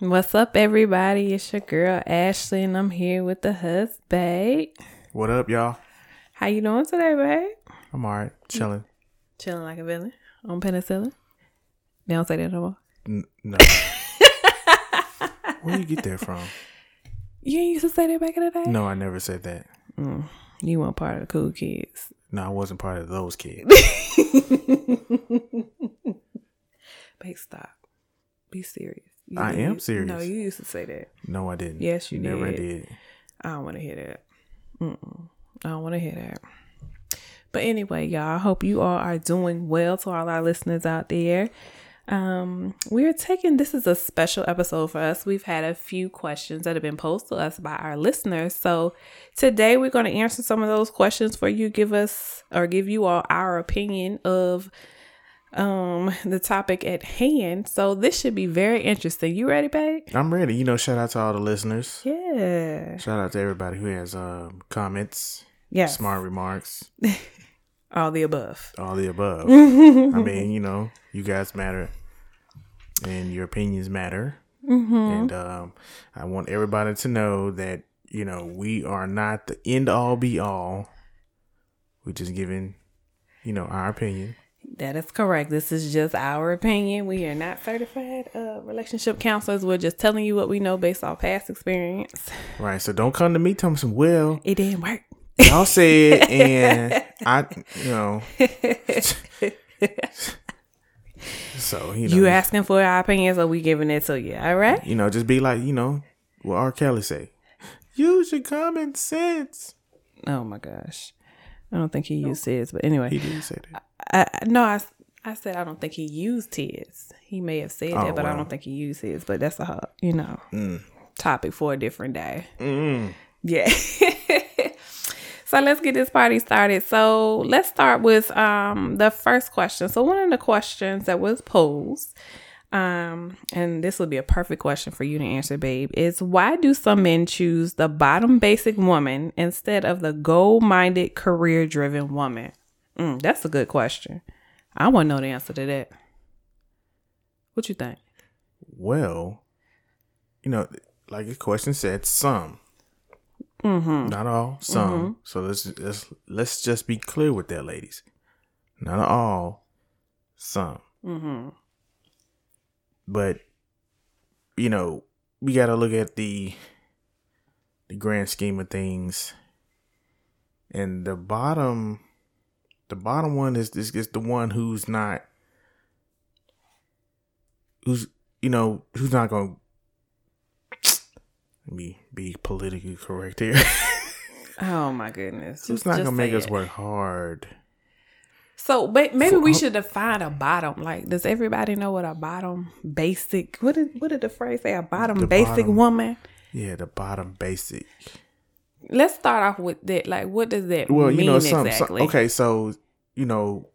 What's up, everybody? It's your girl Ashley, and I'm here with the husband. What up, y'all? How you doing today, babe? I'm alright, chilling. Chilling like a villain on penicillin. They don't say that no more. N- no. Where you get that from? You used to say that back in the day. No, I never said that. Mm. You weren't part of the cool kids. No, I wasn't part of those kids. Babe, stop. Be serious. You I am serious. No, you used to say that. No, I didn't. Yes, you never did. did. I don't want to hear that. Mm-mm. I don't want to hear that. But anyway, y'all, I hope you all are doing well to all our listeners out there. Um, we're taking this is a special episode for us. We've had a few questions that have been posed to us by our listeners. So today we're going to answer some of those questions for you. Give us or give you all our opinion of um the topic at hand. So this should be very interesting. You ready, babe? I'm ready. You know, shout out to all the listeners. Yeah. Shout out to everybody who has um, comments, Yes. smart remarks, All the above. all the above. I mean, you know, you guys matter, and your opinions matter. Mm-hmm. And um, I want everybody to know that you know we are not the end all be all. We're just giving, you know, our opinion. That is correct. This is just our opinion. We are not certified uh, relationship counselors. We're just telling you what we know based off past experience. Right. So don't come to me telling me some well, It didn't work. y'all said and I you know So, you know, You asking for our opinion, so we giving it to you. All right. you know, just be like, you know, what R. Kelly say. Use your common sense. Oh my gosh. I don't think he used his, but anyway, He didn't say that. I, no, I, I said I don't think he used his. He may have said Oh, that, but I don't think he used his. But that's a ho- you know topic for a different day. Mm. Yeah. so let's get this party started. So let's start with um the first question. So one of the questions that was posed, um, and this would be a perfect question for you to answer, babe, is why do some men choose the bottom basic woman instead of the goal minded, career driven woman? Mm, that's a good question. I want to know the answer to that. What you think? Well, you know, like the question said, some. Mm-hmm. Not all, some. So let's let's let's just be clear with that, ladies. Not all, some. Mm-hmm. But you know, we got to look at the the grand scheme of things. And the bottom, the bottom one is this is the one who's not, who's you know who's not going. to Let me be politically correct here. Oh my goodness. who's not gonna make say us work hard? So maybe we should define a bottom. Like, does everybody know what a bottom basic? What did what did the phrase say? A bottom The basic bottom- woman. Yeah, the bottom basic. Let's start off with that. Like, what does that well, you know, some, some okay, so you know,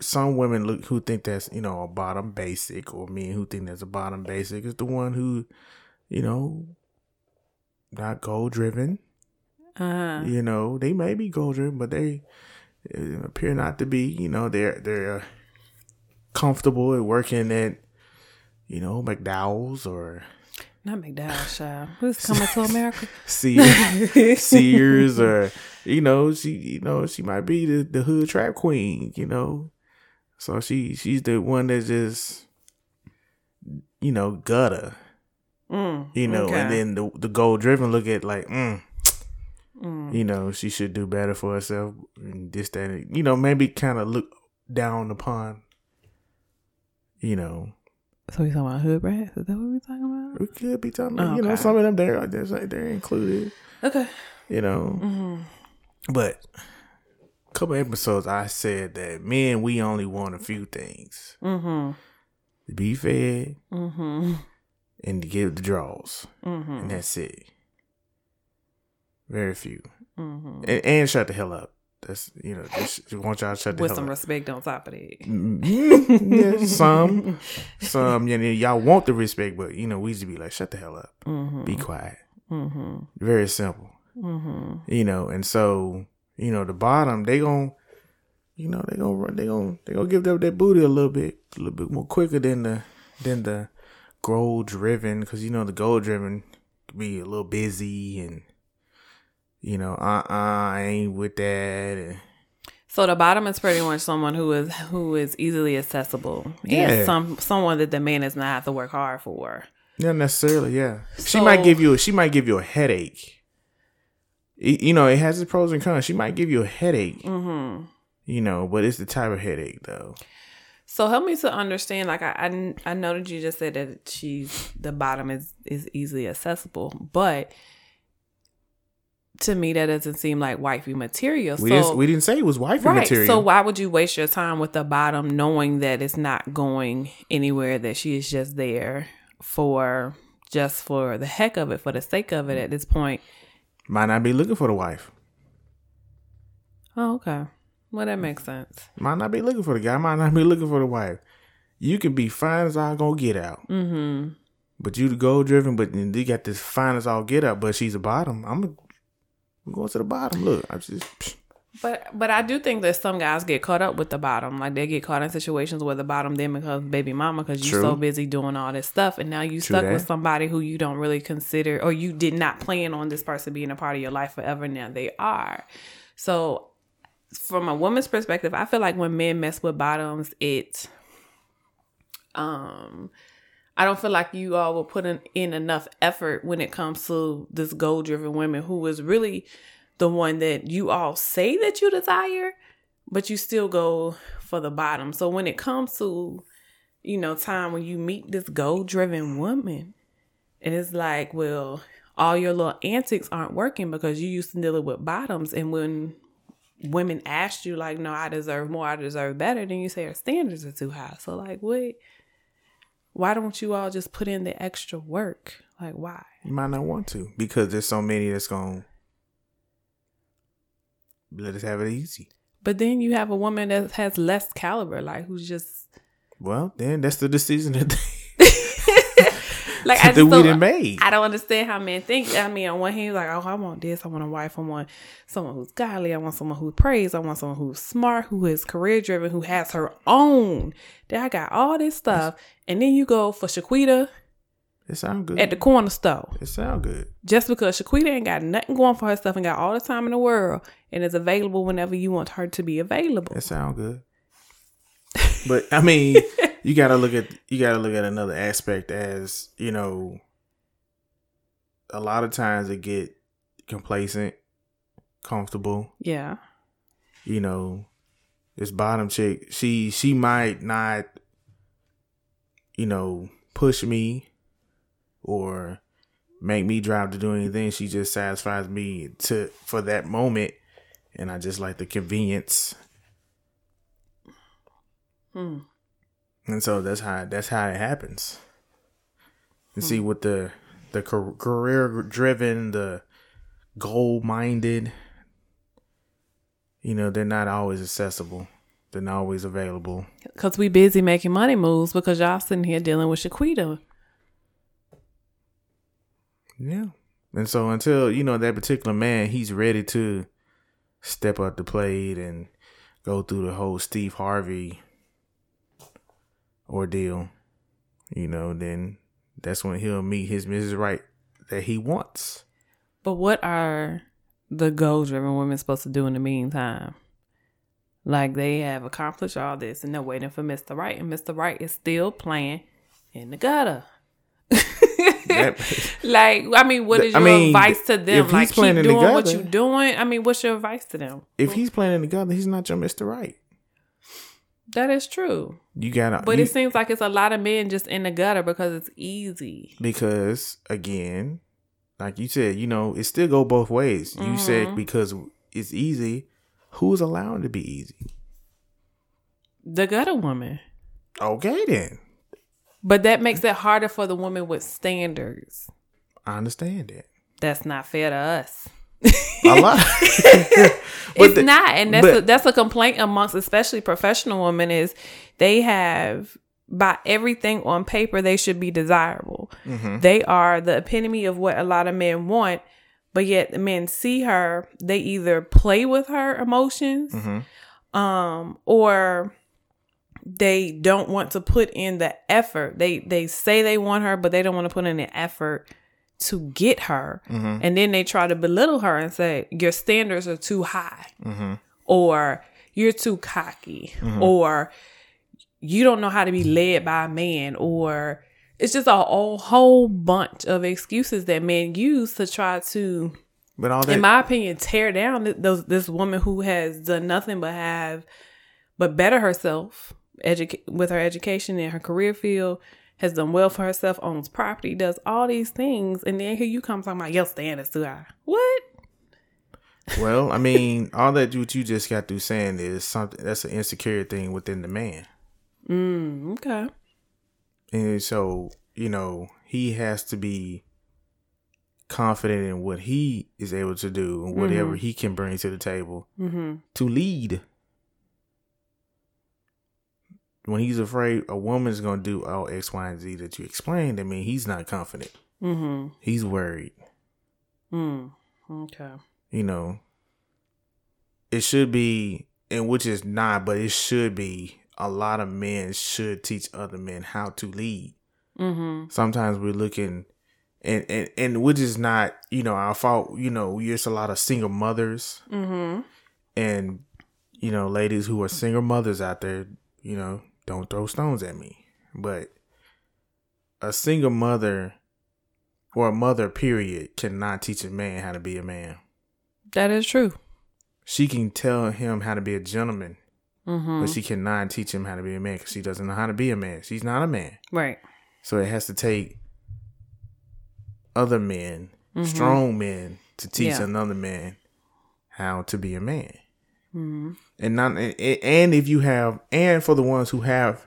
some women look who think that's you know a bottom basic, or men who think that's a bottom basic is the one who, you know, not goal driven. Uh, You know, they may be goal driven, but they appear not to be. You know, they're they're comfortable at working at, you know, McDowell's or not McDowell's child. Who's coming to America? Sears, Sears, or you know, she you know she might be the, the hood trap queen, you know. So she she's the one that just you know gutter, Mm, you know, and then the the goal driven look at like, mm, Mm. you know, she should do better for herself and this that, and, you know, maybe kind of look down upon, you know. So we talking about hood rats? Is that what we talking about? We could be talking about, you know, some of them there, there's like they're included, Okay. you know. Mm-hmm. But a couple episodes, I said that men, we only want a few things: Mm-hmm. to be fed Mm-hmm. and to give the draws, Mm-hmm. and that's it. Very few, Mm-hmm. and, and shut the hell up. That's you know, just want y'all to shut the With hell some up. respect on top of that. Mm, yeah, some, some, you know, y'all want the respect, but you know, we just be like, shut the hell up, Mm-hmm. be quiet. Mm-hmm. Very simple, Mm-hmm. you know, and so you know, the bottom they gon' you know, they gonna run, they gonna they gonna give up that booty a little bit, a little bit more quicker than the than the goal driven because you know the goal driven be a little busy and you know uh uh I ain't with that. So the bottom is pretty much someone who is who is easily accessible. Yeah. And some someone that the man does not have to work hard for. Not necessarily, yeah. she might give you. She might give you a headache. Y- You know, it has its pros and cons. She might give you a headache. Mm-hmm. You know, but it's the type of headache though. So help me to understand. Like I, I, I know that you just said that she's the bottom is is easily accessible, but to me that doesn't seem like wifey material. We so didn't. We didn't say it was wifey right. material. So why would you waste your time with the bottom, knowing that it's not going anywhere? That she is just there for just for the heck of it, for the sake of it. At this point. might not be looking for the wife. Oh, okay. Well, that makes sense. Might not be looking for the guy. Might not be looking for the wife. You can be fine as all gonna get out, Mm-hmm. but you the goal driven. But you got this fine as all get out. But she's a bottom. I'm, I'm going to the bottom. Look, I just psh, But but I do think that some guys get caught up with the bottom. Like they get caught in situations where the bottom then becomes baby mama because you're True. so busy doing all this stuff, and now you True stuck that. with somebody who you don't really consider or you did not plan on this person being a part of your life forever. Now they are. So from a woman's perspective, I feel like when men mess with bottoms, it um I don't feel like you all were putting in, enough effort when it comes to this goal driven women who is really the one that you all say that you desire, but you still go for the bottom. So when it comes to, you know, time when you meet this goal driven woman, and it's like, well, all your little antics aren't working because you used to deal with bottoms. And when women ask you, like, no, I deserve more, I deserve better, then you say her standards are too high. So, like, wait, why don't you all just put in the extra work? Like, why? you might not want to because there's so many that's gonna let us have it easy. But then you have a woman that has less caliber, like, who's just Well, then that's the decision that they, like, I just don't, made. I don't understand how men think. I mean, on one hand, like, oh, I want this. I want a wife. I want someone who's godly. I want someone who prays. I want someone who's smart, who is career driven, who has her own. Then I got all this stuff. And then you go for Shaquita It sound good. at the corner store. it sound good. Just because Shaquita ain't got nothing going for herself and got all the time in the world and is available whenever you want her to be available. It sound good. But I mean, you gotta look at you gotta look at another aspect as you know. A lot of times they get complacent, comfortable. Yeah. You know, this bottom chick, she she might not, you know, push me or make me drive to do anything. She just satisfies me to for that moment, and I just like the convenience. Hmm. And so that's how that's how it happens. And see hmm. with the the career driven, the goal minded, you know, they're not always accessible. They're not always available. Because we busy making money moves because y'all sitting here dealing with Shaquita. Yeah. And so until, you know, that particular man, he's ready to step up the plate and go through the whole Steve Harvey ordeal, you know, then that's when he'll meet his Mrs. Right that he wants. But what are the goal driven women supposed to do in the meantime? Like they have accomplished all this and they're waiting for Mr. Right, and Mr. Right is still playing in the gutter. That- like, I mean, what is I your mean, advice to them? Like, keep in the doing what you're doing. I mean, what's your advice to them? if he's playing together, he's not your Mr. Right. That is true, You gotta but you- it seems like it's a lot of men just in the gutter because it's easy. because again, like you said, you know, it still go both ways. You Mm-hmm. said because it's easy, who's allowing to be easy? The gutter woman. Okay then. But that makes it harder for the woman with standards. I understand that. That's not fair to us. A lot. it's the- not, and that's a, that's a complaint amongst especially professional women is they have by everything on paper they should be desirable. Mm-hmm. They are the epitome of what a lot of men want, but yet the men see her, they either play with her emotions, Mm-hmm. um, or they don't want to put in the effort. They they say they want her, but they don't want to put in the effort to get her. Mm-hmm. And then they try to belittle her and say your standards are too high, Mm-hmm. or you're too cocky, or you don't know how to be led by a man, or it's just a, a whole bunch of excuses that men use to try to But all that in my opinion, tear down th- those this woman who has done nothing but have but better herself, educate with her education in her career field, has done well for herself, owns property, does all these things, and then here you come talking about your standards too high. What? well, I mean, all that what you just got through saying is something that's an insecure thing within the man. Mm, okay. And so, you know, he has to be confident in what he is able to do and whatever he can bring to the table Mm-hmm. to lead. When he's afraid a woman's to do all X, Y, and Z that you explained, I mean, he's not confident. Mm-hmm. He's worried. Mm. Okay. You know, it should be, and which is not, but it should be. A lot of men should teach other men how to lead. Mm-hmm. sometimes we're looking and, and and which is not you know our fault you know there's a lot of single mothers Mm-hmm. and you know ladies who are single mothers out there you know don't throw stones at me but a single mother or a mother period cannot teach a man how to be a man That is true. she can tell him how to be a gentleman Mm-hmm. but she cannot teach him how to be a man because she doesn't know how to be a man she's not a man Right. So it has to take other men, Mhm. strong men, to teach Yeah. another man how to be a man. Mm-hmm. And not and if you have and for the ones who have,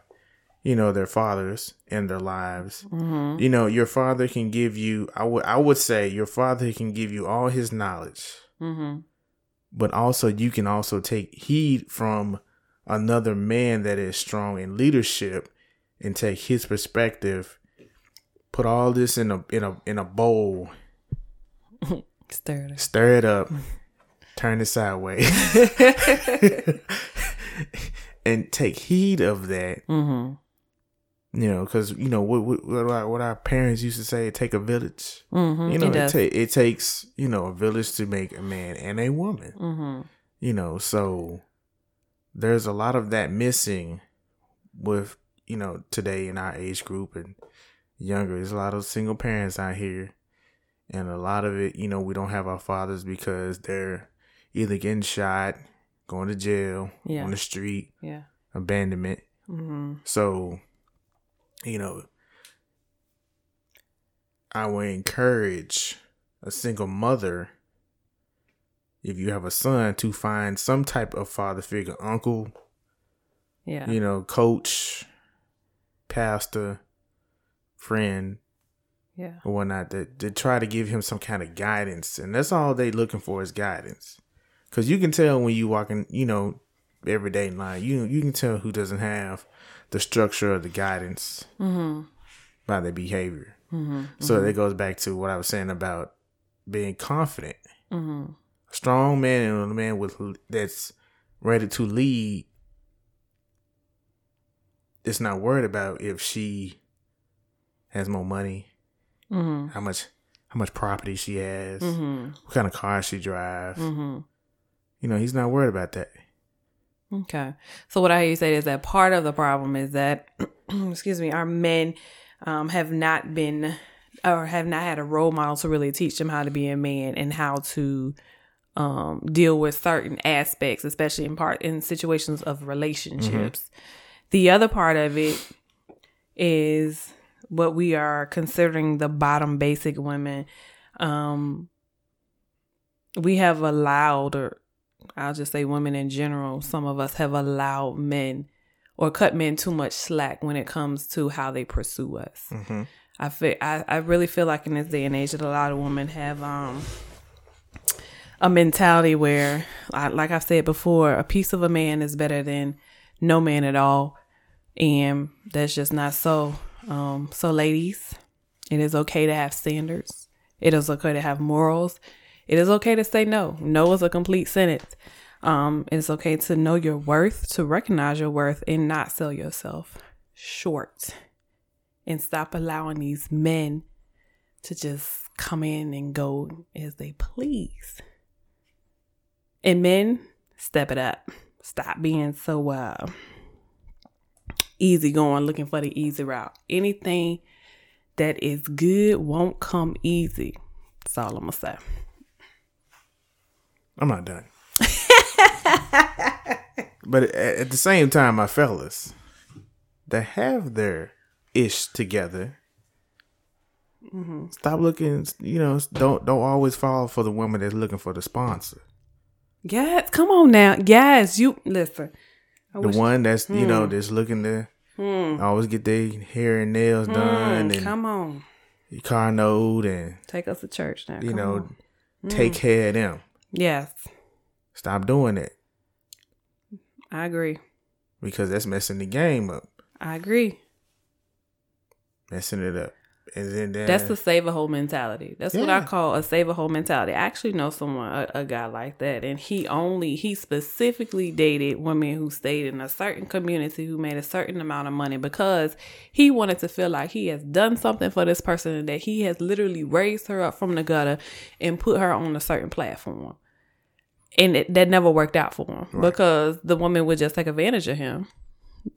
you know, their fathers in their lives, Mm-hmm. you know, your father can give you. I would I would say your father can give you all his knowledge, Mm-hmm. but also you can also take heed from another man that is strong in leadership and take his perspective put all this in a in a in a bowl Stir it. stir it up turn it sideways and take heed of that Mm-hmm. you know because you know what, what what our, what our parents used to say take a village Mm-hmm. you know it it, ta- it takes you know a village to make a man and a woman mm-hmm. you know so there's a lot of that missing with you know today in our age group and younger there's a lot of single parents out here and a lot of it you know we don't have our fathers because they're either getting shot going to jail Yeah. on the street Yeah. abandonment Mm-hmm. so you know i would encourage a single mother if you have a son to find some type of father figure uncle Yeah. you know coach pastor friend Yeah. or whatnot that to try to give him some kind of guidance and that's all they looking for is guidance because you can tell when you walking you know everyday in life you you can tell who doesn't have the structure or the guidance Mm-hmm. by their behavior Mm-hmm. so that goes back to what i was saying about being confident Mm-hmm. a strong man and a man with that's ready to lead is not worried about if she has more money Mm-hmm. how much how much property she has, Mm-hmm. what kind of car she drives. Mm-hmm. You know, he's not worried about that. Okay. So what I hear you say is that part of the problem is that, excuse me, our men um, have not been or have not had a role model to really teach them how to be a man and how to um, deal with certain aspects, especially in part in situations of relationships. The other part of it is what we are considering the bottom basic women. Um, we have allowed, or I'll just say women in general, some of us have allowed men or cut men too much slack when it comes to how they pursue us. Mm-hmm. I feel I, I really feel like in this day and age that a lot of women have um a mentality where I, like I've said before, a piece of a man is better than no man at all. And that's just not so. Um so ladies, it is okay to have standards. It is okay to have morals. It is okay to say no. No is a complete sentence. Um, it's okay to know your worth, to recognize your worth, and not sell yourself short. And stop allowing these men to just come in and go as they please. And men, step it up. Stop being so uh easy going, looking for the easy route. Anything that is good won't come easy. That's all I'm gonna say. I'm not done. but at, at the same time, my fellas, that have their ish together, stop looking. You know, don't don't always fall for the woman that's looking for the sponsor. Yes, come on now. Yes, you listen. I The one that's you know hmm. that's looking to hmm. always get their hair and nails hmm, done Mm, and come on. car note and Take us to church now. you come know on. take care of them. Yes, Stop doing it I agree. because that's messing the game up, I agree. messing it up. And then then That's the save a hole mentality. That's what I call a save a hole mentality. I actually know someone, a, a guy like that, and he only he specifically dated women who stayed in a certain community who made a certain amount of money because he wanted to feel like he has done something for this person and that he has literally raised her up from the gutter and put her on a certain platform. And it, that never worked out for him because the woman would just take advantage of him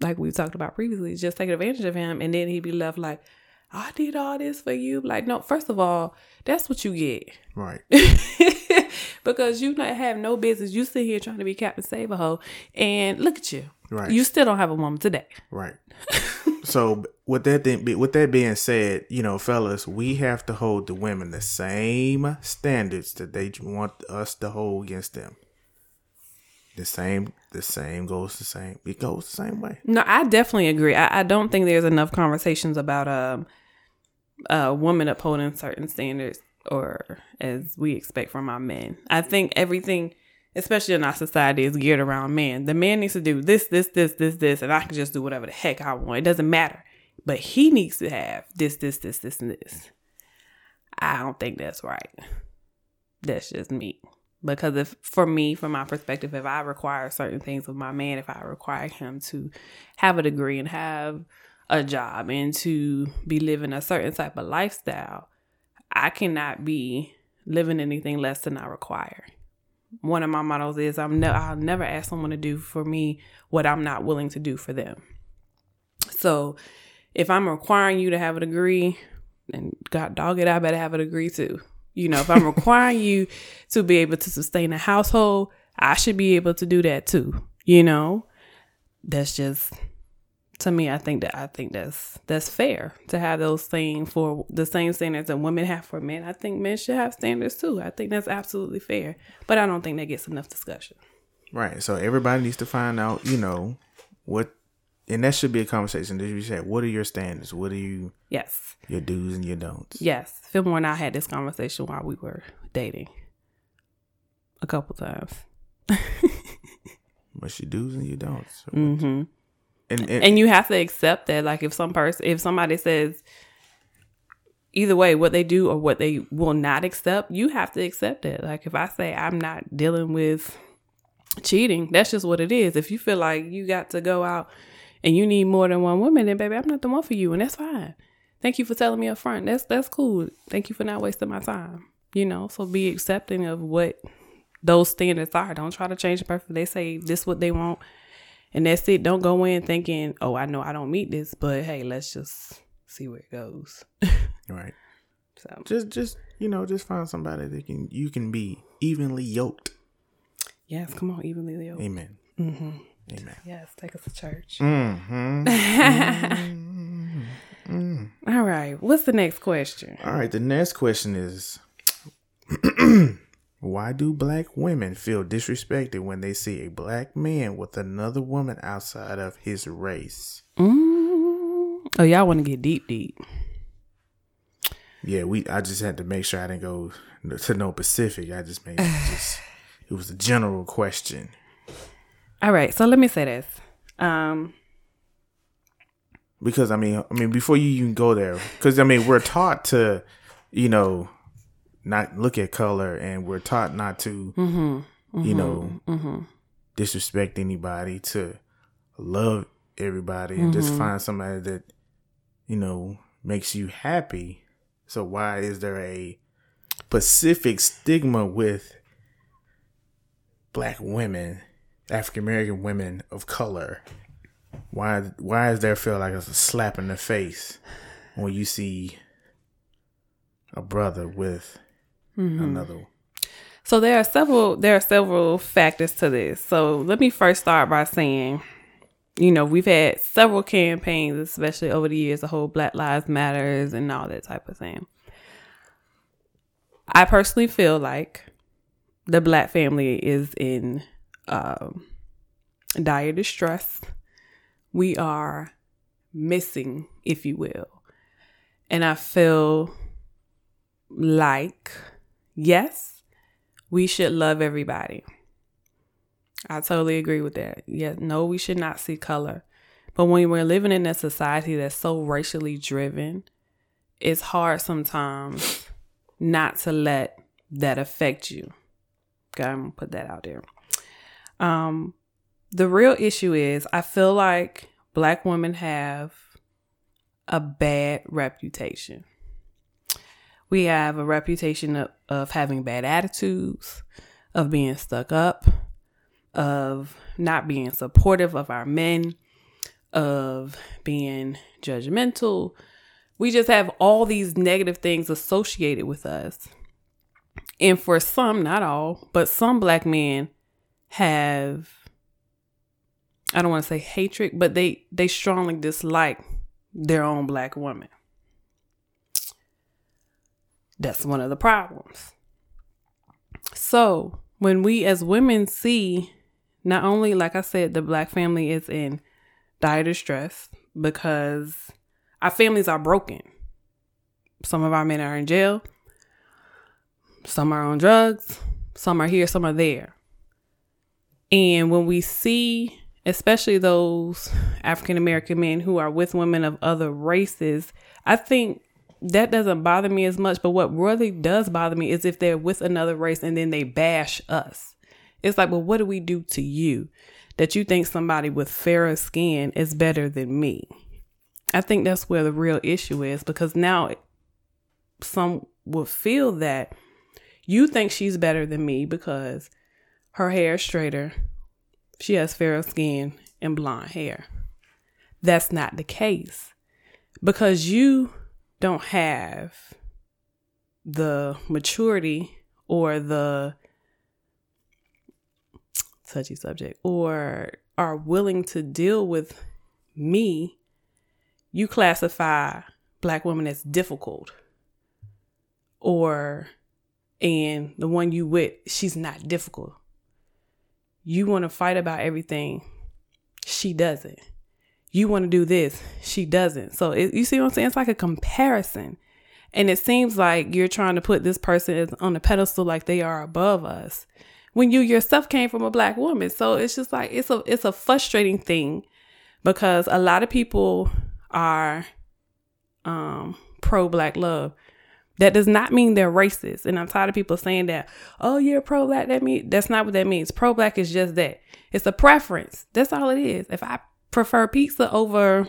like we talked about previously, just taking advantage of him, and then he'd be left like, I did all this for you. Like, no, first of all, that's what you get. right. because you not have no business. You sit here trying to be Captain Save a Hoe, and look at you. Right. You still don't have a woman today. Right. so with that thing, with that being said, you know, fellas, we have to hold the women the same standards that they want us to hold against them. The same, the same goes the same. It goes the same way. No, I definitely agree. I, I don't think there's enough conversations about um a woman upholding certain standards or as we expect from our men. I think everything, especially in our society, is geared around men. The man needs to do this, this, this, this, this, and I can just do whatever the heck I want. It doesn't matter. But he needs to have this, this, this, this, and this. I don't think that's right. That's just me. Because if for me, from my perspective, if I require certain things of my man, if I require him to have a degree and have a job and to be living a certain type of lifestyle, I cannot be living anything less than I require. One of my mottos is I'm ne- I'll never ask someone to do for me what I'm not willing to do for them. So if I'm requiring you to have a degree, and God dog it, I better have a degree too. You know, if I'm requiring you to be able to sustain a household, I should be able to do that too. You know, that's just to me. I think that I think that's that's fair to have those things for the same standards that women have for men. I think men should have standards too. I think that's absolutely fair, but I don't think that gets enough discussion. Right. So everybody needs to find out, you know, what, and that should be a conversation that you say What are your standards? What are you Yes, your do's and your don'ts? yes. Fillmore and I had this conversation while we were dating a couple times. What's your do's and your don'ts? hmm And, and, and you have to accept that like if some person if somebody says either way what they do or what they will not accept you have to accept it like if i say i'm not dealing with cheating that's just what it is. If you feel like you got to go out and you need more than one woman then baby i'm not the one for you and that's fine. Thank you for telling me up front. That's that's cool. Thank you for not wasting my time you know? So be accepting of what those standards are. Don't try to change the person. They say this what they want and that's it. Don't go in thinking, oh, I know I don't meet this, but hey, let's just see where it goes. right. So, Just, just you know, just find somebody that can you can be evenly yoked. yes, come on, evenly Leo. Amen. Mm-hmm. Amen. Yes, take us to church. Mm-hmm. All right. What's the next question? All right. The next question is, why do black women feel disrespected when they see a black man with another woman outside of his race? Mm. Oh, y'all want to get deep, deep. Yeah, we. I just had to make sure I didn't go to no Pacific. I just made it just. It was a general question. All right. So let me say this. Um, because I mean, I mean, before you even go there, because I mean, we're taught to, you know, not look at color, and we're taught not to, mm-hmm. you know, mm-hmm. Mm-hmm. disrespect anybody, to love everybody, and just find somebody that you know makes you happy. So why is there a specific stigma with black women, African American women of color? Why why is there feel like it's a slap in the face when you see a brother with another? One. So there are several there are several factors to this. So let me first start by saying, you know, we've had several campaigns, especially over the years, the whole Black Lives Matters and all that type of thing. I personally feel like the black family is in um, dire distress. We are missing, if you will. And I feel like, yes, we should love everybody. I totally agree with that. Yeah, no, we should not see color. But when we're living in a society that's so racially driven, it's hard sometimes not to let that affect you. Okay, I'm gonna put that out there. Um, the real issue is I feel like black women have a bad reputation. We have a reputation of, of having bad attitudes, of being stuck up, of not being supportive of our men, of being judgmental. We just have all these negative things associated with us. And for some, not all, but some black men have I don't want to say hatred, but they they strongly dislike their own black woman. That's one of the problems. So, when we as women see not only like I said the black family is in dire distress because our families are broken. Some of our men are in jail. Some are on drugs. Some are here, some are there. And when we see, especially those African American men who are with women of other races, I think that doesn't bother me as much. But what really does bother me is if they're with another race and then they bash us. It's like, well, what do we do to you that you think somebody with fairer skin is better than me? I think that's where the real issue is because now some will feel that you think she's better than me because her hair is straighter, she has fairer skin and blonde hair. That's not the case because you don't have the maturity or the touchy subject or are willing to deal with me, you classify black women as difficult or and the one you with she's not difficult. You want to fight about everything she doesn't you want to do this she doesn't so it, you see what i'm saying it's like a comparison and it seems like you're trying to put this person on a pedestal like they are above us when you yourself came from a black woman so it's just like it's a it's a frustrating thing because a lot of people are um pro black love that does not mean they're racist. And I'm tired of people saying that, oh, you're pro black. That means that's not what that means. Pro black is just that. It's a preference. That's all it is. If I prefer pizza over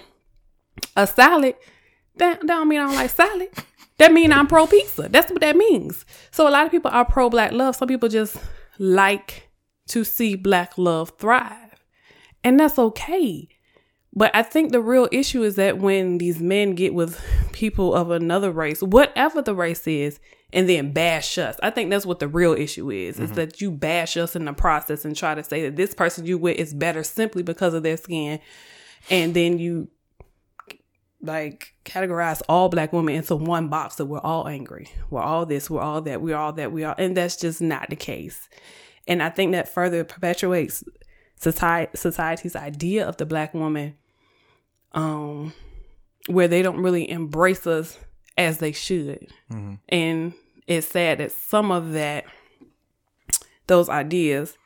a salad, that, don't mean I don't like salad. That mean I'm pro pizza. That's what that means. So a lot of people are pro black love. Some people just like to see black love thrive. And that's okay. But I think the real issue is that when these men get with people of another race, whatever the race is, and then bash us, I think that's what the real issue is. Is mm-hmm. that you bash us in the process and try to say that this person you with is better simply because of their skin, and then you like categorize all black women into one box that we're all angry, we're all this, we're all that, we're all that, we are, and that's just not the case. And I think that further perpetuates society society's idea of the black woman um where they don't really embrace us as they should. Mm-hmm. And it's sad that some of that those ideas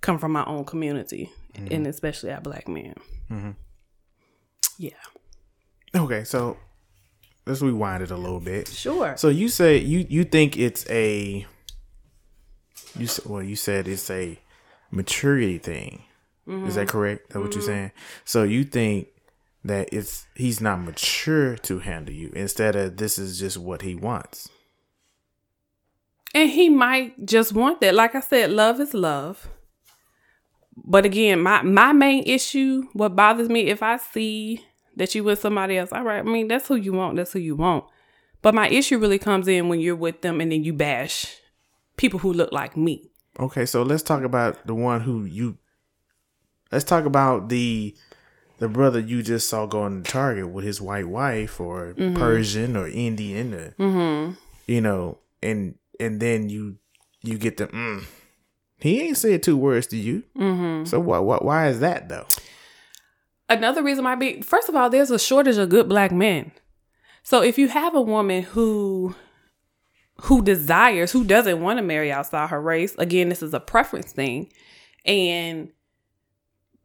come from our own community mm-hmm. and especially our black men. Mm-hmm. Yeah. Okay, so let's rewind it a little bit. Sure. So you say you you think it's a you well you said it's a maturity thing. Is that correct? That what you're saying? So you think that it's he's not mature to handle you instead of this is just what he wants. And he might just want that. Like I said, love is love. But again, my my main issue, what bothers me, if I see that you with somebody else, all right, I mean that's who you want, that's who you want. But my issue really comes in when you're with them and then you bash people who look like me. Okay, so let's talk about the one who you. Let's talk about the the brother you just saw going to Target with his white wife or Persian or Indian or Mm-hmm. you know, and and then you you get the mm, he ain't said two words to you. Mm-hmm. So what what why is that though? Another reason might be first of all, there's a shortage of good black men. So if you have a woman who who desires, who doesn't want to marry outside her race, again, this is a preference thing. And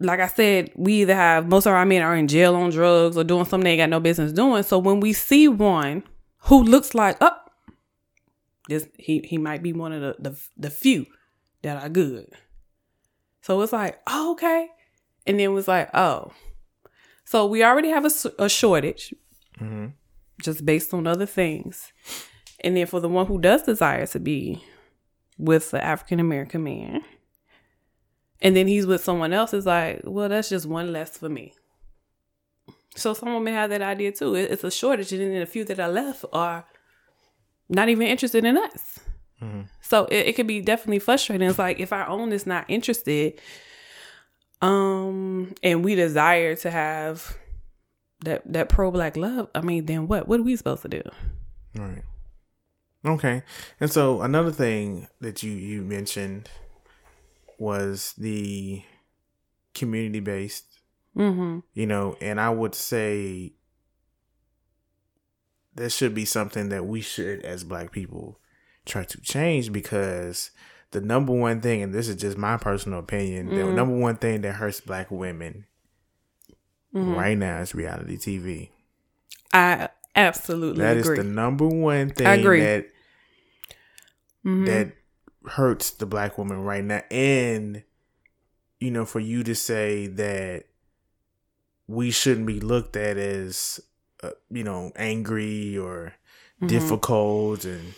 like I said, we either have most of our men are in jail on drugs or doing something they ain't got no business doing. So when we see one who looks like, oh, this he he might be one of the the, the few that are good. So it's like, oh, okay. And then it was like, oh. So we already have a shortage Mm-hmm. just based on other things. And then for the one who does desire to be with the African American man, and then he's with someone else, it's like, well, that's just one less for me. So some women have that idea too. It's a shortage, and then the few that are left are not even interested in us. Mhm. So it, it could be definitely frustrating. It's like if our own is not interested, um, and we desire to have that that pro black love, I mean, then what? What are we supposed to do? Right. Okay. And so another thing that you you mentioned was the community based, Mm-hmm. you know, and I would say that should be something that we should as black people try to change because the number one thing and this is just my personal opinion, the Mhm. number one thing that hurts black women Mhm. right now is reality TV. I absolutely That is agree. the number one thing I agree. that Mhm. that hurts the black woman right now and you know for you to say that we shouldn't be looked at as uh, you know angry or Mhm. difficult and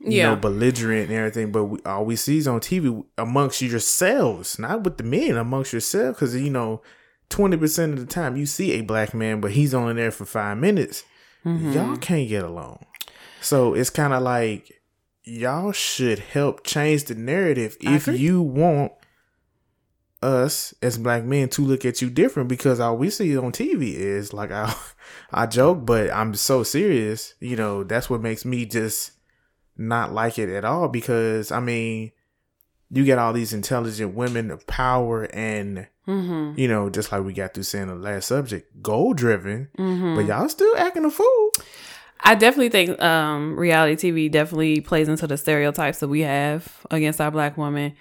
you yeah, know belligerent and everything but we, all we see is on tv amongst yourselves not with the men amongst yourselves because you know 20% of the time you see a black man but he's only there for five minutes Mhm. y'all can't get along. So it's kind of like y'all should help change the narrative I if agree. you want us as black men to look at you different because all we see on TV is like I I joke but I'm so serious, you know, that's what makes me just not like it at all because I mean you get all these intelligent women of power and Mhm. you know just like we got through saying the last subject goal driven Mhm. but y'all still acting a fool I definitely think um, reality TV definitely plays into the stereotypes that we have against our black women.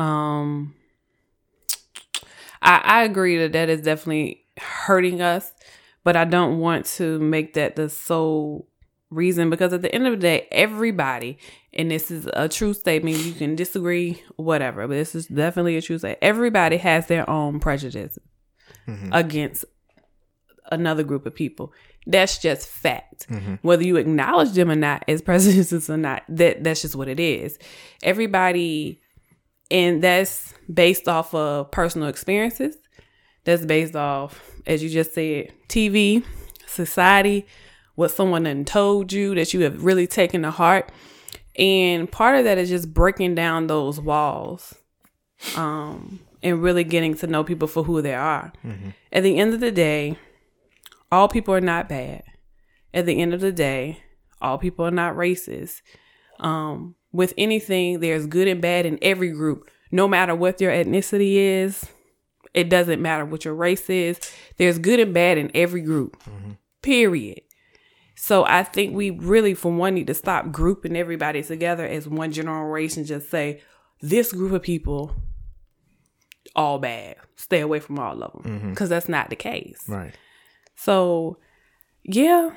Um, I, I agree that that is definitely hurting us, but I don't want to make that the sole reason because at the end of the day, everybody, and this is a true statement, you can disagree, whatever, but this is definitely a true statement. Everybody has their own prejudice Mhm. against another group of people. That's just fact. Mhm. Whether you acknowledge them or not as prejudices or not, that that's just what it is. Everybody and that's based off of personal experiences. That's based off, as you just said, TV, society, what someone done told you that you have really taken to heart. And part of that is just breaking down those walls um, and really getting to know people for who they are. At the end of the day, all people are not bad. At the end of the day, all people are not racist. Um, with anything, there's good and bad in every group, no matter what your ethnicity is. It doesn't matter what your race is. There's good and bad in every group. Period. So I think we really, for one, need to stop grouping everybody together as one general race and just say this group of people all bad. Stay away from all of them because that's not the case. right So, yeah,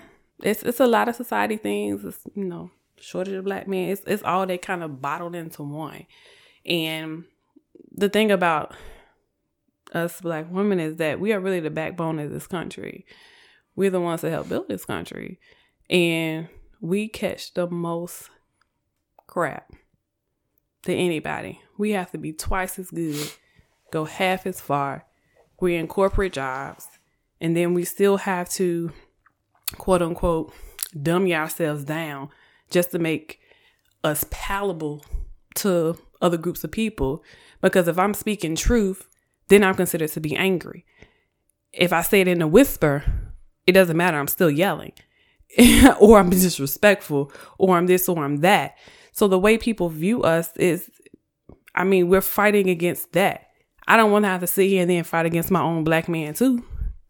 it's it's a lot of society things. It's you know shortage of black men. It's it's all they kind of bottled into one. And the thing about us black women is that we are really the backbone of this country. We're the ones that help build this country. And we catch the most crap than anybody. We have to be twice as good, go half as far. We're in corporate jobs, and then we still have to, quote unquote, dummy ourselves down just to make us palatable to other groups of people. Because if I'm speaking truth, then I'm considered to be angry. If I say it in a whisper, it doesn't matter. I'm still yelling. or I'm disrespectful, or I'm this, or I'm that. So the way people view us is, I mean, we're fighting against that. I don't want to have to sit here and then fight against my own black man too.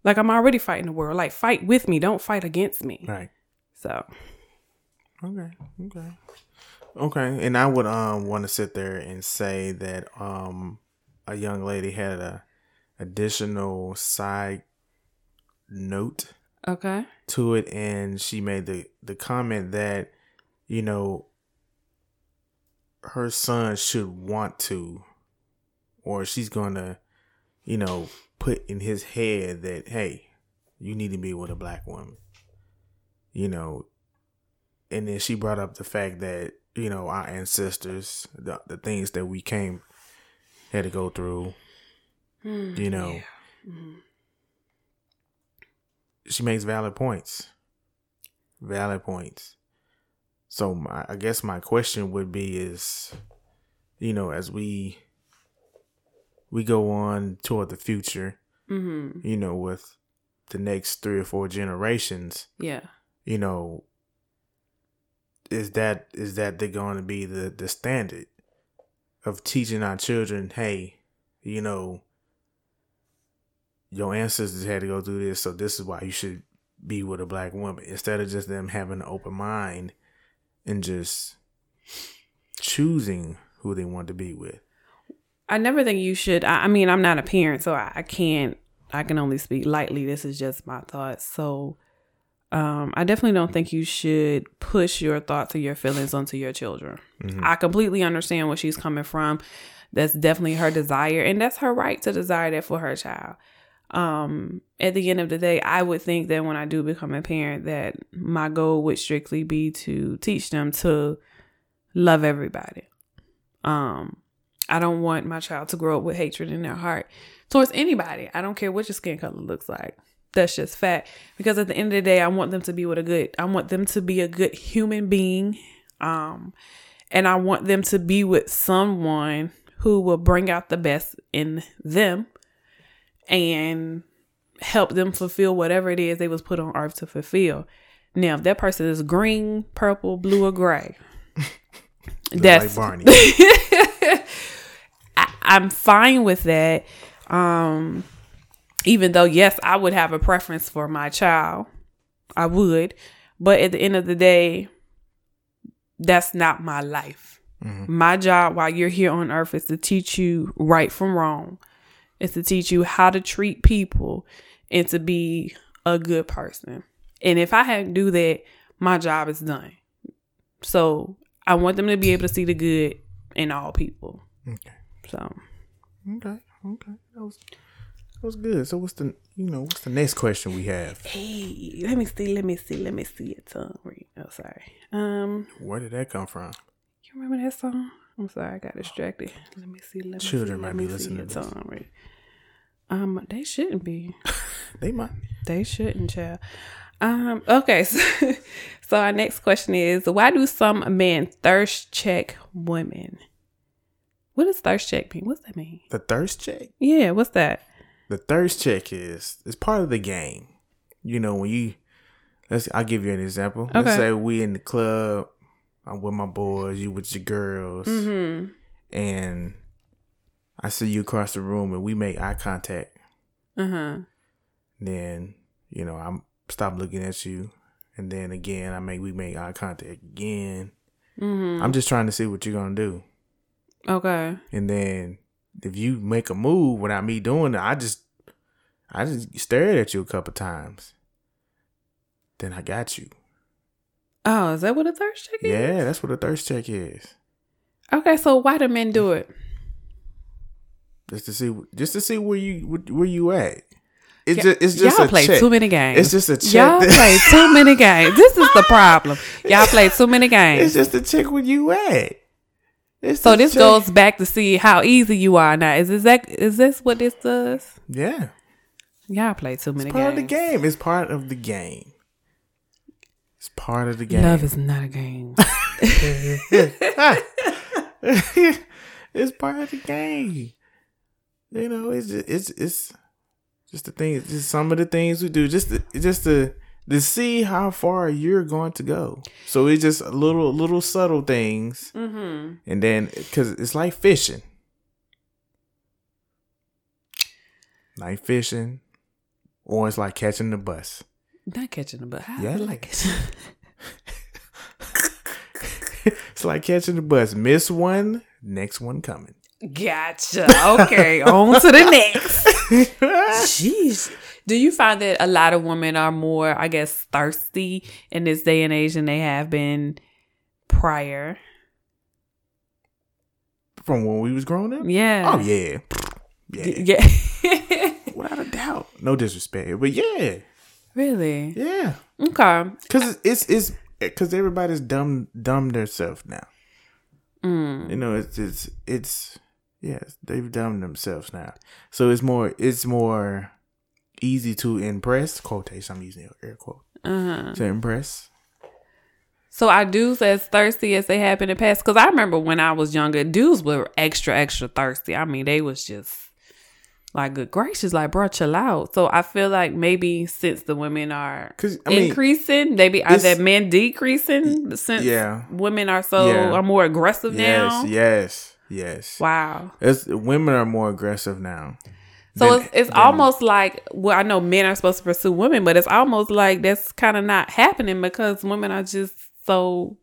Like I'm already fighting the world. Like fight with me, don't fight against me. Right. So. Okay. Okay. Okay. And I would um want to sit there and say that um a young lady had a additional side note Okay. to it and she made the the comment that you know her son should want to or she's going to you know put in his head that hey you need to be with a black woman you know? And then she brought up the fact that you know our ancestors the, the things that we came had to go through hmm, you know? Mm-hmm. she makes valid points. Valid points. So my, i guess my question would be is you know as we we go on toward the future Mm-hmm. you know with the next three or four generations Yeah. you know is that is that they're going to be the the standard of teaching our children hey you know your ancestors had to go through this so this is why you should be with a black woman instead of just them having an open mind and just choosing who they want to be with I never think you should. I, I mean, I'm not a parent, so I, I can't. I can only speak lightly. This is just my thoughts. So, um, I definitely don't think you should push your thoughts or your feelings onto your children. I completely understand where she's coming from. That's definitely her desire, and that's her right to desire that for her child. Um, at the end of the day, I would think that when I do become a parent, that my goal would strictly be to teach them to love everybody. Um, I don't want my child to grow up with hatred in their heart towards anybody. I don't care what your skin color looks like. That's just fact. Because at the end of the day, I want them to be with a good. I want them to be a good human being, um, and I want them to be with someone who will bring out the best in them and help them fulfill whatever it is they was put on earth to fulfill. Now, if that person is green, purple, blue, or gray, that's like barney I'm fine with that. Um, even though, yes, I would have a preference for my child, I would, but at the end of the day, that's not my life. My job while you're here on earth is to teach you right from wrong. It's to teach you how to treat people and to be a good person. And if I hadn't do that, my job is done. So I want them to be able to see the good in all people. okay So okay okay that was that was good so what's the you know what's the next question we have hey, let me see, let me see, let me see your tongue read. Oh, sorry. Um, where did that come from you remember that song? I'm sorry, I got distracted. Let me see. Let me Children see, might be listening to this. tongue read. Um, they shouldn't be. they might They shouldn't, child. Um, okay, so, so our next question is why do some men thirst check women? What does thirst check mean? What's that mean? the thirst check Yeah, what's that? the thirst check is it's part of the game. You know, when you let's I'll give you an example. Okay. Let's say we in the club, I'm with my boys, you with your girls, Mm-hmm. and I see you across the room and we make eye contact. Uh-huh. Then, you know, I'm stop looking at you. And then again I make we make eye contact again. Mm-hmm. I'm just trying to see what you're gonna do. Okay. And then if you make a move without me doing it, I just I just stared at you a couple times. Then I got you. Oh, is that what a thirst check is? Yeah, that's what a thirst check is. Okay, so why do men do it? just to see just to see where you where you at. It's Y- just it's just y'all a play check. too many games. It's just a check. Y'all play too many games. This is the problem. Y'all play too many games. it's just to check where you at. So this goes back to see how easy you are now. Is this that, is this what this does? Yeah. Y'all play too many It's part games. of the game. It's part of the game. It's part of the game. Love is not a game. it's part of the game. You know, it's just, it's it's just the things, just some of the things we do, just to, just to to see how far you're going to go. So it's just little little subtle things, mm-hmm. and then because it's like fishing, like fishing, or it's like catching the bus. Not catching the bus. How Yeah. like it? it's like catching the bus. Miss one, next one coming. Gotcha. Okay, on to the next. Jeez. Do you find that a lot of women are more, I guess, thirsty in this day and age than they have been prior? From when we was growing up. Yeah. Oh yeah, yeah, Yeah. without a doubt. No disrespect, but yeah, really? yeah. Okay. Because it's it's because everybody's dumb dumb themselves now. Mm. You know, it's it's it's yes, they've dumbed themselves now. So it's more it's more easy to impress. Quotation. I'm using air quote Uh-huh. to impress. So are dudes as thirsty as they have in the past? Because I remember when I was younger, dudes were extra, extra thirsty. I mean, they was just like, good gracious, like, bro, chill out. So I feel like maybe since the women are I mean, increasing, maybe are that men decreasing since Yeah. women are so Yeah. are more aggressive now? Yes, yes, yes. Wow. It's women are more aggressive now. So than- it's, it's than- almost like well, I know men are supposed to pursue women, but it's almost like that's kind of not happening because women are just so,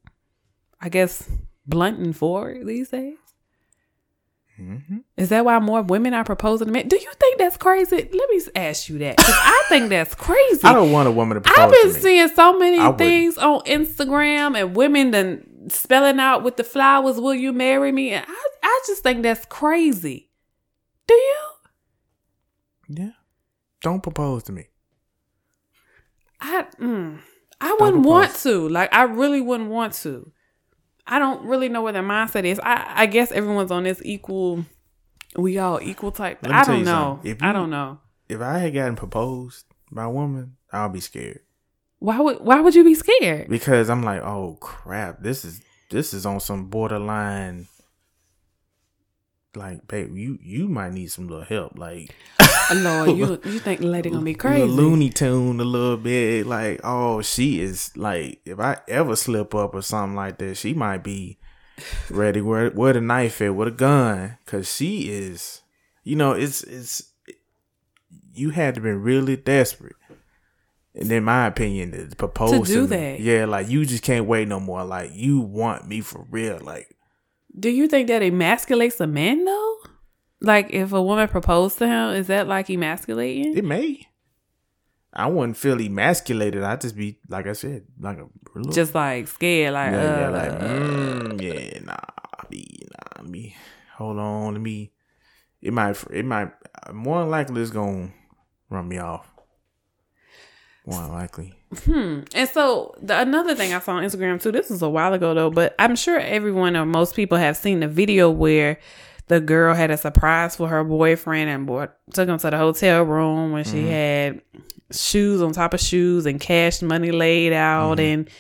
I guess, blunt and forward these days. Mhm. Is that why more women are proposing to men? Do you think that's crazy? Let me ask you that. I think that's crazy. I don't want a woman to propose I've been seeing so many I wouldn't. things on Instagram and women then spelling out with the flowers, "Will you marry me?" And I, I just think that's crazy. Do you? Yeah, don't propose to me. I mm, I wouldn't propose. want to. Like I really wouldn't want to. I don't really know where their mindset is. I I guess everyone's on this equal. We all equal type. I don't know. If I don't know. If I had gotten proposed by a woman, I'll be scared Why would Why would you be scared? because I'm like, oh crap, this is this is on some borderline. Like, babe, you you might need some little help. Like, Lord, you you think the lady gonna be crazy? little Looney Tune a little bit. Like, oh, she is like, if I ever slip up or something like that, she might be ready where where the knife at with a gun, cause she is, you know, it's it's you had to be really desperate. And in my opinion, to propose To do that. yeah, like you just can't wait no more. Like you want me for real, like Do you think that emasculates a man though? Like if a woman proposed to him, is that like emasculating? it may. I wouldn't feel emasculated. I'd just be like I said, like a little Just like scared, like, Yeah, yeah, uh, like, mm, yeah, nah, me, nah, me. Hold on, let me. It might, it might, more than likely, it's gonna run me off. More than likely, Hmm. And so the another thing I saw on Instagram too. This was a while ago though, but I'm sure everyone or most people have seen the video where the girl had a surprise for her boyfriend and bought, took him to the hotel room when she mm-hmm. had shoes on top of shoes and cash money laid out mm-hmm. and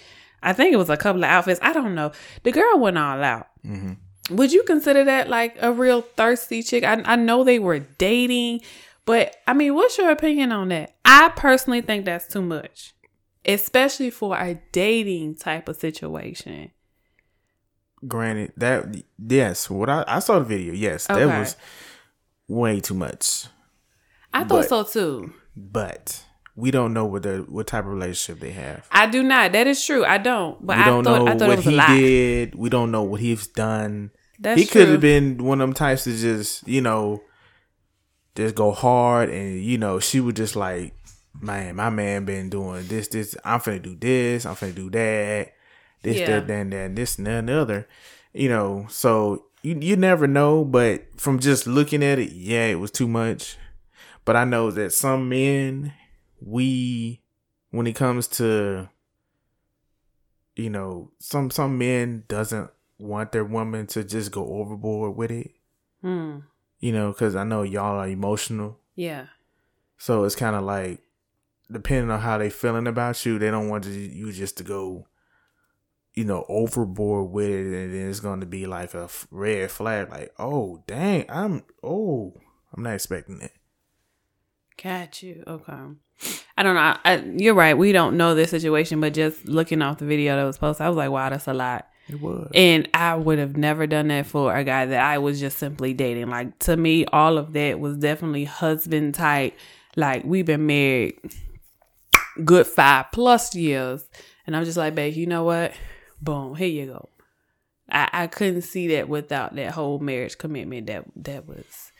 I think it was a couple of outfits. I don't know. The girl went all out. Mm-hmm. Would you consider that like a real thirsty chick? I, I know they were dating, but I mean, what's your opinion on that? I personally think that's too much, especially for a dating type of situation. granted that yes, what I, I saw the video, yes, that was way too much. I thought But- so too. But we don't know what the what type of relationship they have. I do not. That is true. I don't. But we I don't thought know I thought what it was a he did. We don't know what he's done. That's he could have been one of them types to just, you know, just go hard and you know, she would just like, Man, my man been doing this, this, I'm finna do this, I'm finna do that, this, Yeah. that, that, that, this and the other. You know, so you you never know, but from just looking at it, yeah, it was too much. But I know that some men, we, when it comes to, you know, some some men doesn't want their woman to just go overboard with it. Hmm. You know, because I know y'all are emotional, Yeah. so it's kind of like depending on how they feeling about you, they don't want you you just to go, you know, overboard with it, and then it's going to be like a red flag. Like, oh dang, I'm oh, I'm not expecting it. Got you. Okay. I don't know. I, I, you're right. We don't know this situation, but just looking off the video that was posted, I was like, wow, that's a lot. It was. And I would have never done that for a guy that I was just simply dating. Like to me, all of that was definitely husband type. Like we've been married good five plus years. And I'm just like, babe, you know what? Boom, here you go. I, I couldn't see that without that whole marriage commitment. That that was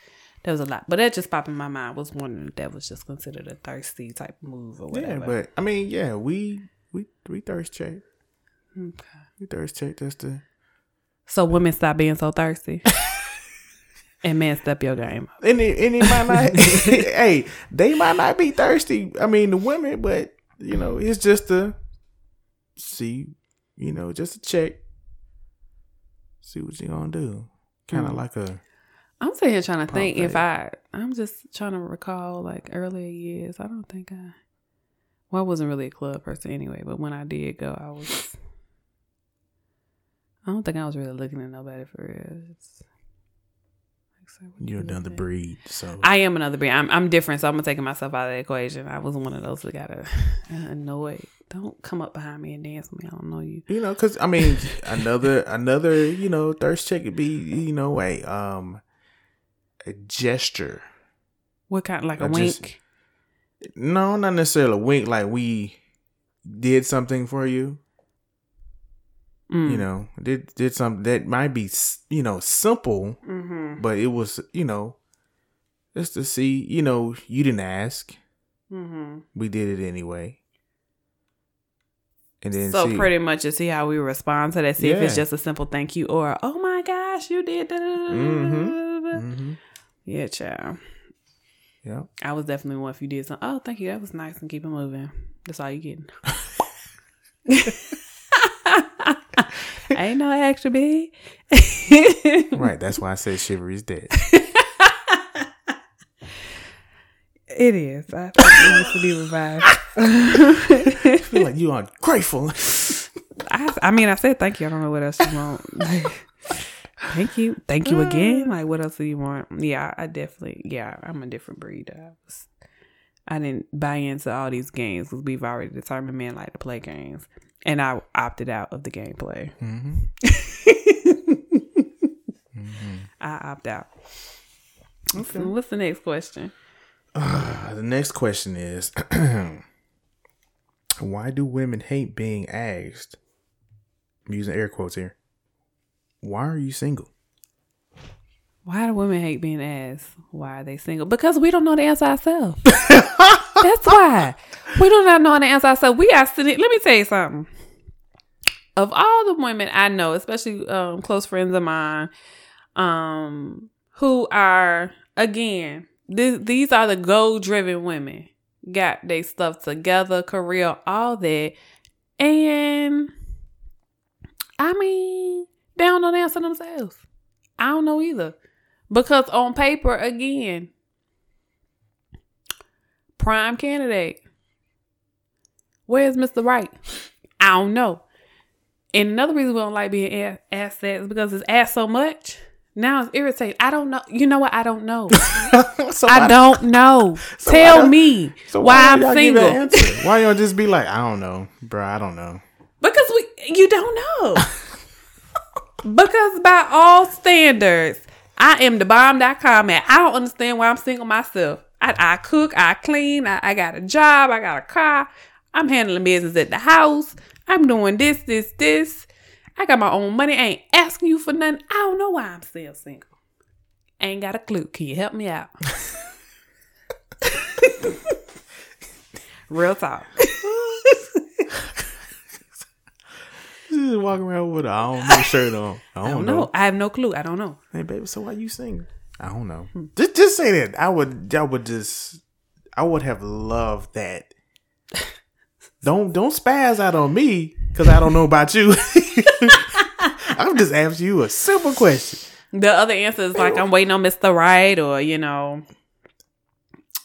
that was a lot. But that just popped in my mind. I was wondering if that was just considered a thirsty type move or whatever. yeah, but I mean, yeah, we we we thirst check. okay. Thirst check. That's the So women stop being so thirsty. and man, step your game up. and it, and it might not. hey, they might not be thirsty. I mean, the women, but you know, it's just a see. You know, just a check. See what you gonna do. Kind of Mm. like a I'm sitting here trying to think if I. I'm just trying to recall like earlier years. I don't think I. Well, I wasn't really a club person anyway, but when I did go, I was. I don't think I was really looking at nobody for real. It's, like, you're another at? breed. So I am another breed. I'm I'm different, so I'm gonna take myself out of the equation. I was one of those that got annoyed. Don't come up behind me and dance with me. I don't know you. you know, because I mean, another another you know thirst check could be you know a um a gesture. What kind? Like a I just- wink? No, not necessarily a wink. Like we did something for you. Mm. You know, did did something that might be you know simple, Mm-hmm. but it was you know just to see. You know, you didn't ask. Mm-hmm. We did it anyway. And then So see, pretty much to see how we respond to that. See if it's just a simple thank you or oh my gosh, you did that. hmm Yeah, child. Yeah. I was definitely one if you did something. Oh, thank you. That was nice and keep it moving. That's all you getting. Ain't no extra B. Right. That's why I said shivery's dead. It is. I think it needs to be revived. I feel like you are grateful. I, I mean, I said thank you. I don't know what else you want. Like, thank you, thank you again. Uh. Like, what else do you want? Yeah, I definitely. Yeah, I'm a different breed. I was. I didn't buy into all these games because we've already determined men like to play games, and I opted out of the gameplay. hmm I opt out. So what's the next question? Uh, the next question is Why do women hate being asked? I'm using air quotes here. Why are you single? Why do women hate being asked? Why are they single? Because we don't know the answer ourselves. That's why. We do not know how to answer ourselves. We are sitting. Let me tell you something. Of all the women I know, especially um, close friends of mine, um, who are again, th- these are the goal driven women. Got their stuff together, career, all that, and I mean, they don't know the answer themselves. I don't know either. Because on paper, again, prime candidate. Where's Mr. Right? I don't know. And another reason we don't like being a- asked that is because it's asked so much. Now it's irritating. I don't know. You know what? I don't know. so I don't know. So Tell don't- me so why, don't y'all I'm give an single. Why y'all just be like, I don't know, bro. I don't know. Because we you don't know. because by all standards, I am the bomb.com and I don't understand why I'm single myself. I, I cook, I clean, I, I got a job, I got a car, I'm handling business at the house, I'm doing this, this, this. I got my own money, I ain't asking you for nothing. I don't know why I'm still single. Ain't got a clue. Can you help me out? Real talk. Just walking around with a I don't know shirt on. I don't, I don't know. know. I have no clue. I don't know. Hey baby, so why you singing? I don't know. Hmm. Just just say that. I would I would just I would have loved that. don't don't spaz out on me because I don't know about you. I'm just asking you a simple question. The other answer is like I'm waiting on Mr. Right or you know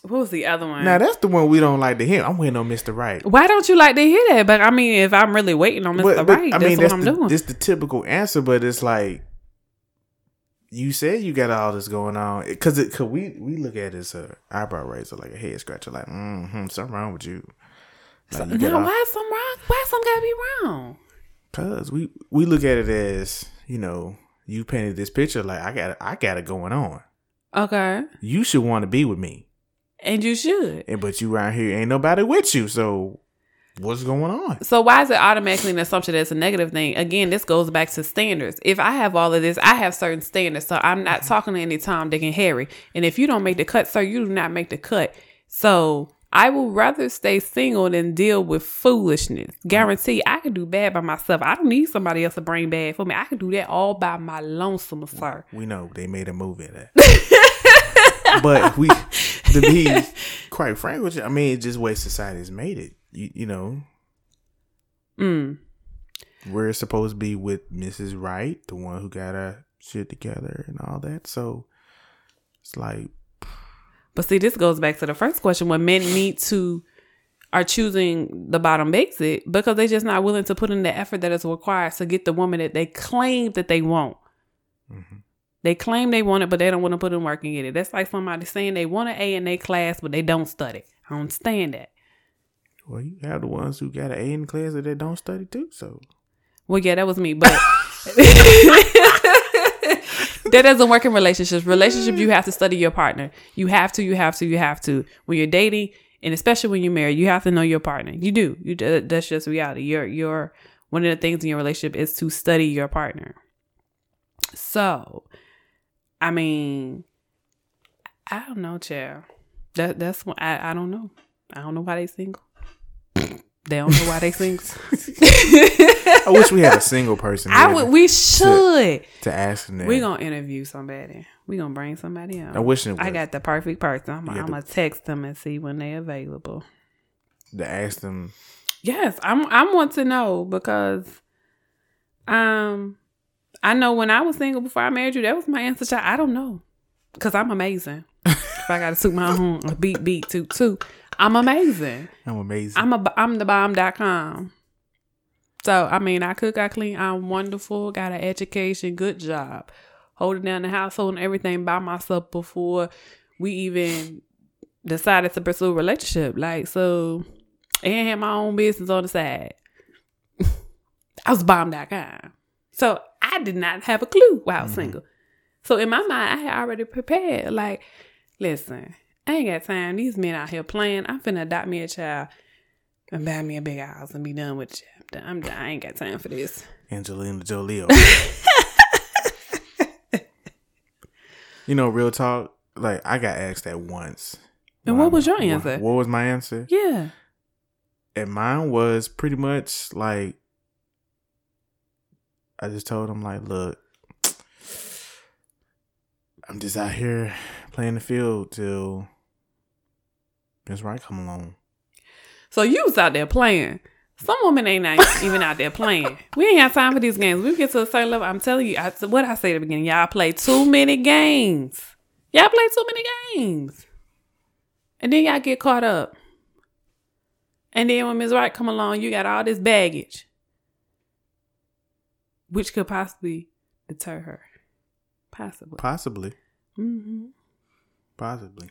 what was the other one? Now that's the one we don't like to hear. I'm waiting on Mr. Right. Why don't you like to hear that? But I mean, if I'm really waiting on Mr. right, that's what I'm doing. That's the typical answer, but it's like you said you got all this going on because it we we look at it as a eyebrow raiser, like a head scratcher, like mm-hmm, something wrong with you. Like, you now, all- why some wrong? Why some gotta be wrong? Cause we we look at it as you know you painted this picture like I got I got it going on. Okay, You should want to be with me, and you should. and but you around here ain't nobody with you. So what's going on? So why is it automatically an assumption that's a negative thing? Again, this goes back to standards. If I have all of this, I have certain standards. So I'm not talking to any Tom, Dick, and Harry. And if you don't make the cut, sir, you do not make the cut. So I will rather stay single than deal with foolishness. Guarantee I can do bad by myself. I don't need somebody else to bring bad for me. I can do that all by my lonesome, sir. We know they made a movie of that. but we, to be quite frank with you, I mean, it's just way society's made it. You, you know, Mm. we're supposed to be with Mrs. Right, the one who got her shit together and all that. So it's like, But see, this goes back to the first question: when men need to are choosing the bottom exit because they're just not willing to put in the effort that is required to get the woman that they claim that they want. They claim they want it, but they don't want to put in work and get it. That's like somebody saying they want an A in their class, but they don't study. I don't understand that. well, you have the ones who got an A in class that they don't study too. So Well, yeah, that was me, but that doesn't work in relationships. Relationships, you have to study your partner. You have to, you have to, you have to. When you're dating, and especially when you're married, you have to know your partner. You do. You that's just reality. Your your one of the things in your relationship is to study your partner. So, I mean, I don't know, chair. That that's what I I don't know. I don't know why they single. They don't know why they single. I wish we had a single person I would. We should. to ask them. that. We gonna interview somebody. We're gonna bring somebody on. I wish it I got the perfect person. I'm, I'm gonna text them and see when they're available. to ask them. Yes, I'm. I want to know because, um, I know when I was single before I married you, that was my answer. Child. I don't know because I'm amazing. if I gotta toot my own beat beat toot toot, I'm amazing. I'm amazing. I'm a I'm the bomb.com. So I mean I cook, I clean, I'm wonderful, got an education, good job. Holding down the household and everything by myself before we even decided to pursue a relationship. Like so and had my own business on the side. I was bomb.com. So I did not have a clue while I was mm-hmm. single. So in my mind, I had already prepared. Like, listen, I ain't got time. These men out here playing. I'm finna adopt me a child and buy me a big house and be done with it. I'm done. I'm done. I ain't got time for this. Angelina Jolie. you know, real talk. Like I got asked that once. And what was your why- answer? What was my answer? Yeah. And mine was pretty much like I just told him like, look, I'm just out here playing the field till Miss Right come along. So you was out there playing. Some women ain't not even out there playing. We ain't have time for these games. We get to a certain level. I'm telling you, I, what I say at the beginning, y'all play too many games. Y'all play too many games. And then y'all get caught up. And then when Ms. Right come along, you got all this baggage. Which could possibly deter her. Possibly. Possibly. hmm Possibly.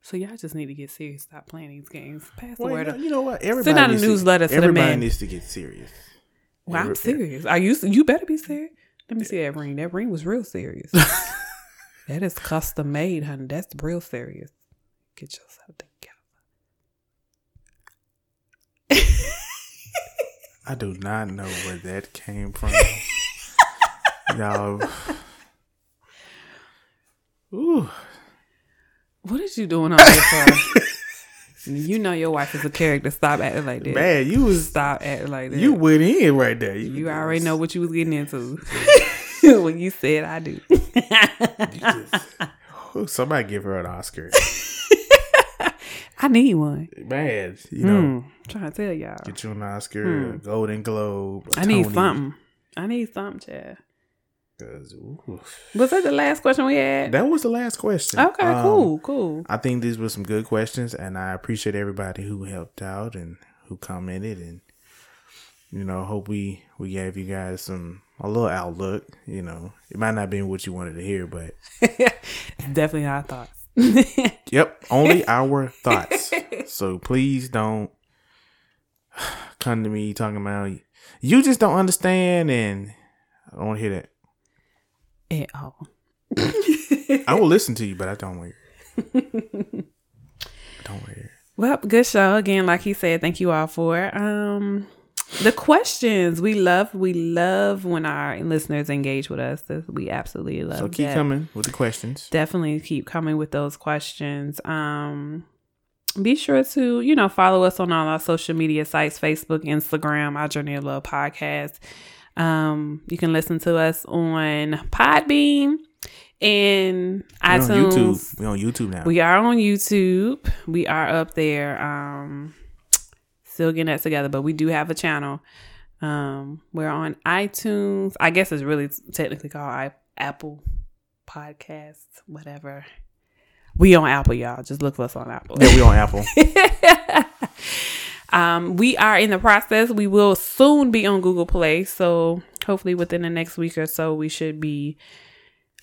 So y'all just need to get serious. Stop playing these games. Pass the word. you you know what? Everybody out a newsletter to the everybody men. needs to get serious. Well, I'm serious. Are you? You better be serious. Let me see that ring. That ring was real serious. that is custom made, honey. That's real serious. Get yourself together. I do not know where that came from. Y'all. Ooh. What is you doing on here for? You know your wife is a character. Stop acting like that. Man, you was Stop acting like that. you went in right there. You already know what you was getting into when you said I do. Oh, Somebody give her an Oscar. I need one. Man, you know, Mm, trying to tell y'all. get you an Oscar, a Golden Globe. a I need something. I need something, Chad. 'cause. Was that the last question we had? That was the last question. Okay, Um, cool, cool. I think these were some good questions, and I appreciate everybody who helped out and who commented, and you know, hope we we gave you guys some a little outlook. You know, it might not be what you wanted to hear, but Definitely our thoughts. yep, only our thoughts. So please don't come to me talking about you just don't understand, and I don't want to hear that. At all. I will listen to you, but I don't want to hear. don't want to hear. Well, good show again. Like he said, thank you all for um the questions. We love, we love when our listeners engage with us. We absolutely love. So keep that. coming with the questions. definitely keep coming with those questions. Um, be sure to, you know, follow us on all our social media sites Facebook, Instagram, Our Journey of Love podcast. Um, you can listen to us on Podbean and We're on iTunes. YouTube. We're on YouTube now. We are on YouTube. We are up there. Um, still getting that together, but we do have a channel. Um, we're on iTunes. I guess it's really technically called I- Apple Podcasts, whatever. We on Apple, y'all. Just look for us on Apple. yeah, we on Apple. um, we are in the process. We will soon be on Google Play, so hopefully within the next week or so, we should be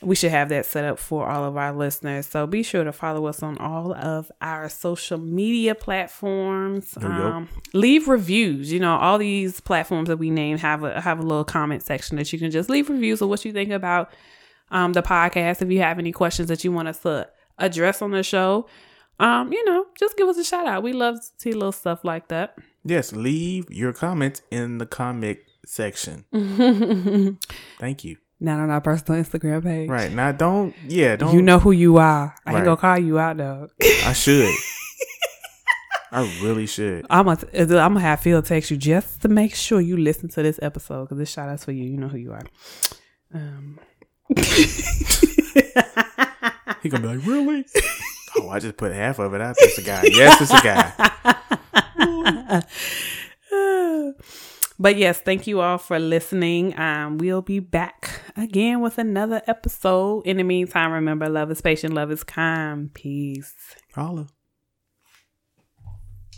we should have that set up for all of our listeners. So be sure to follow us on all of our social media platforms. Um, leave reviews. You know, all these platforms that we name have a have a little comment section that you can just leave reviews of what you think about um, the podcast. If you have any questions that you want us to address on the show, um, you know, just give us a shout out. We love to see little stuff like that. yes, leave your comments in the comment section. Thank you. Not on our personal Instagram page. Right now, don't. Yeah, don't. You know who you are. I ain't gonna call you out though. I should. I really should. I'm gonna, I'm gonna have Phil text you just to make sure you listen to this episode because this shout out's for you. You know who you are. Um, He gonna be like, really? oh, I just put half of it out. It's a guy. Yes, it's a guy. but yes, thank you all for listening. Um, we'll be back again with another episode. In the meantime, remember, love is patient, love is kind. Peace. Holla.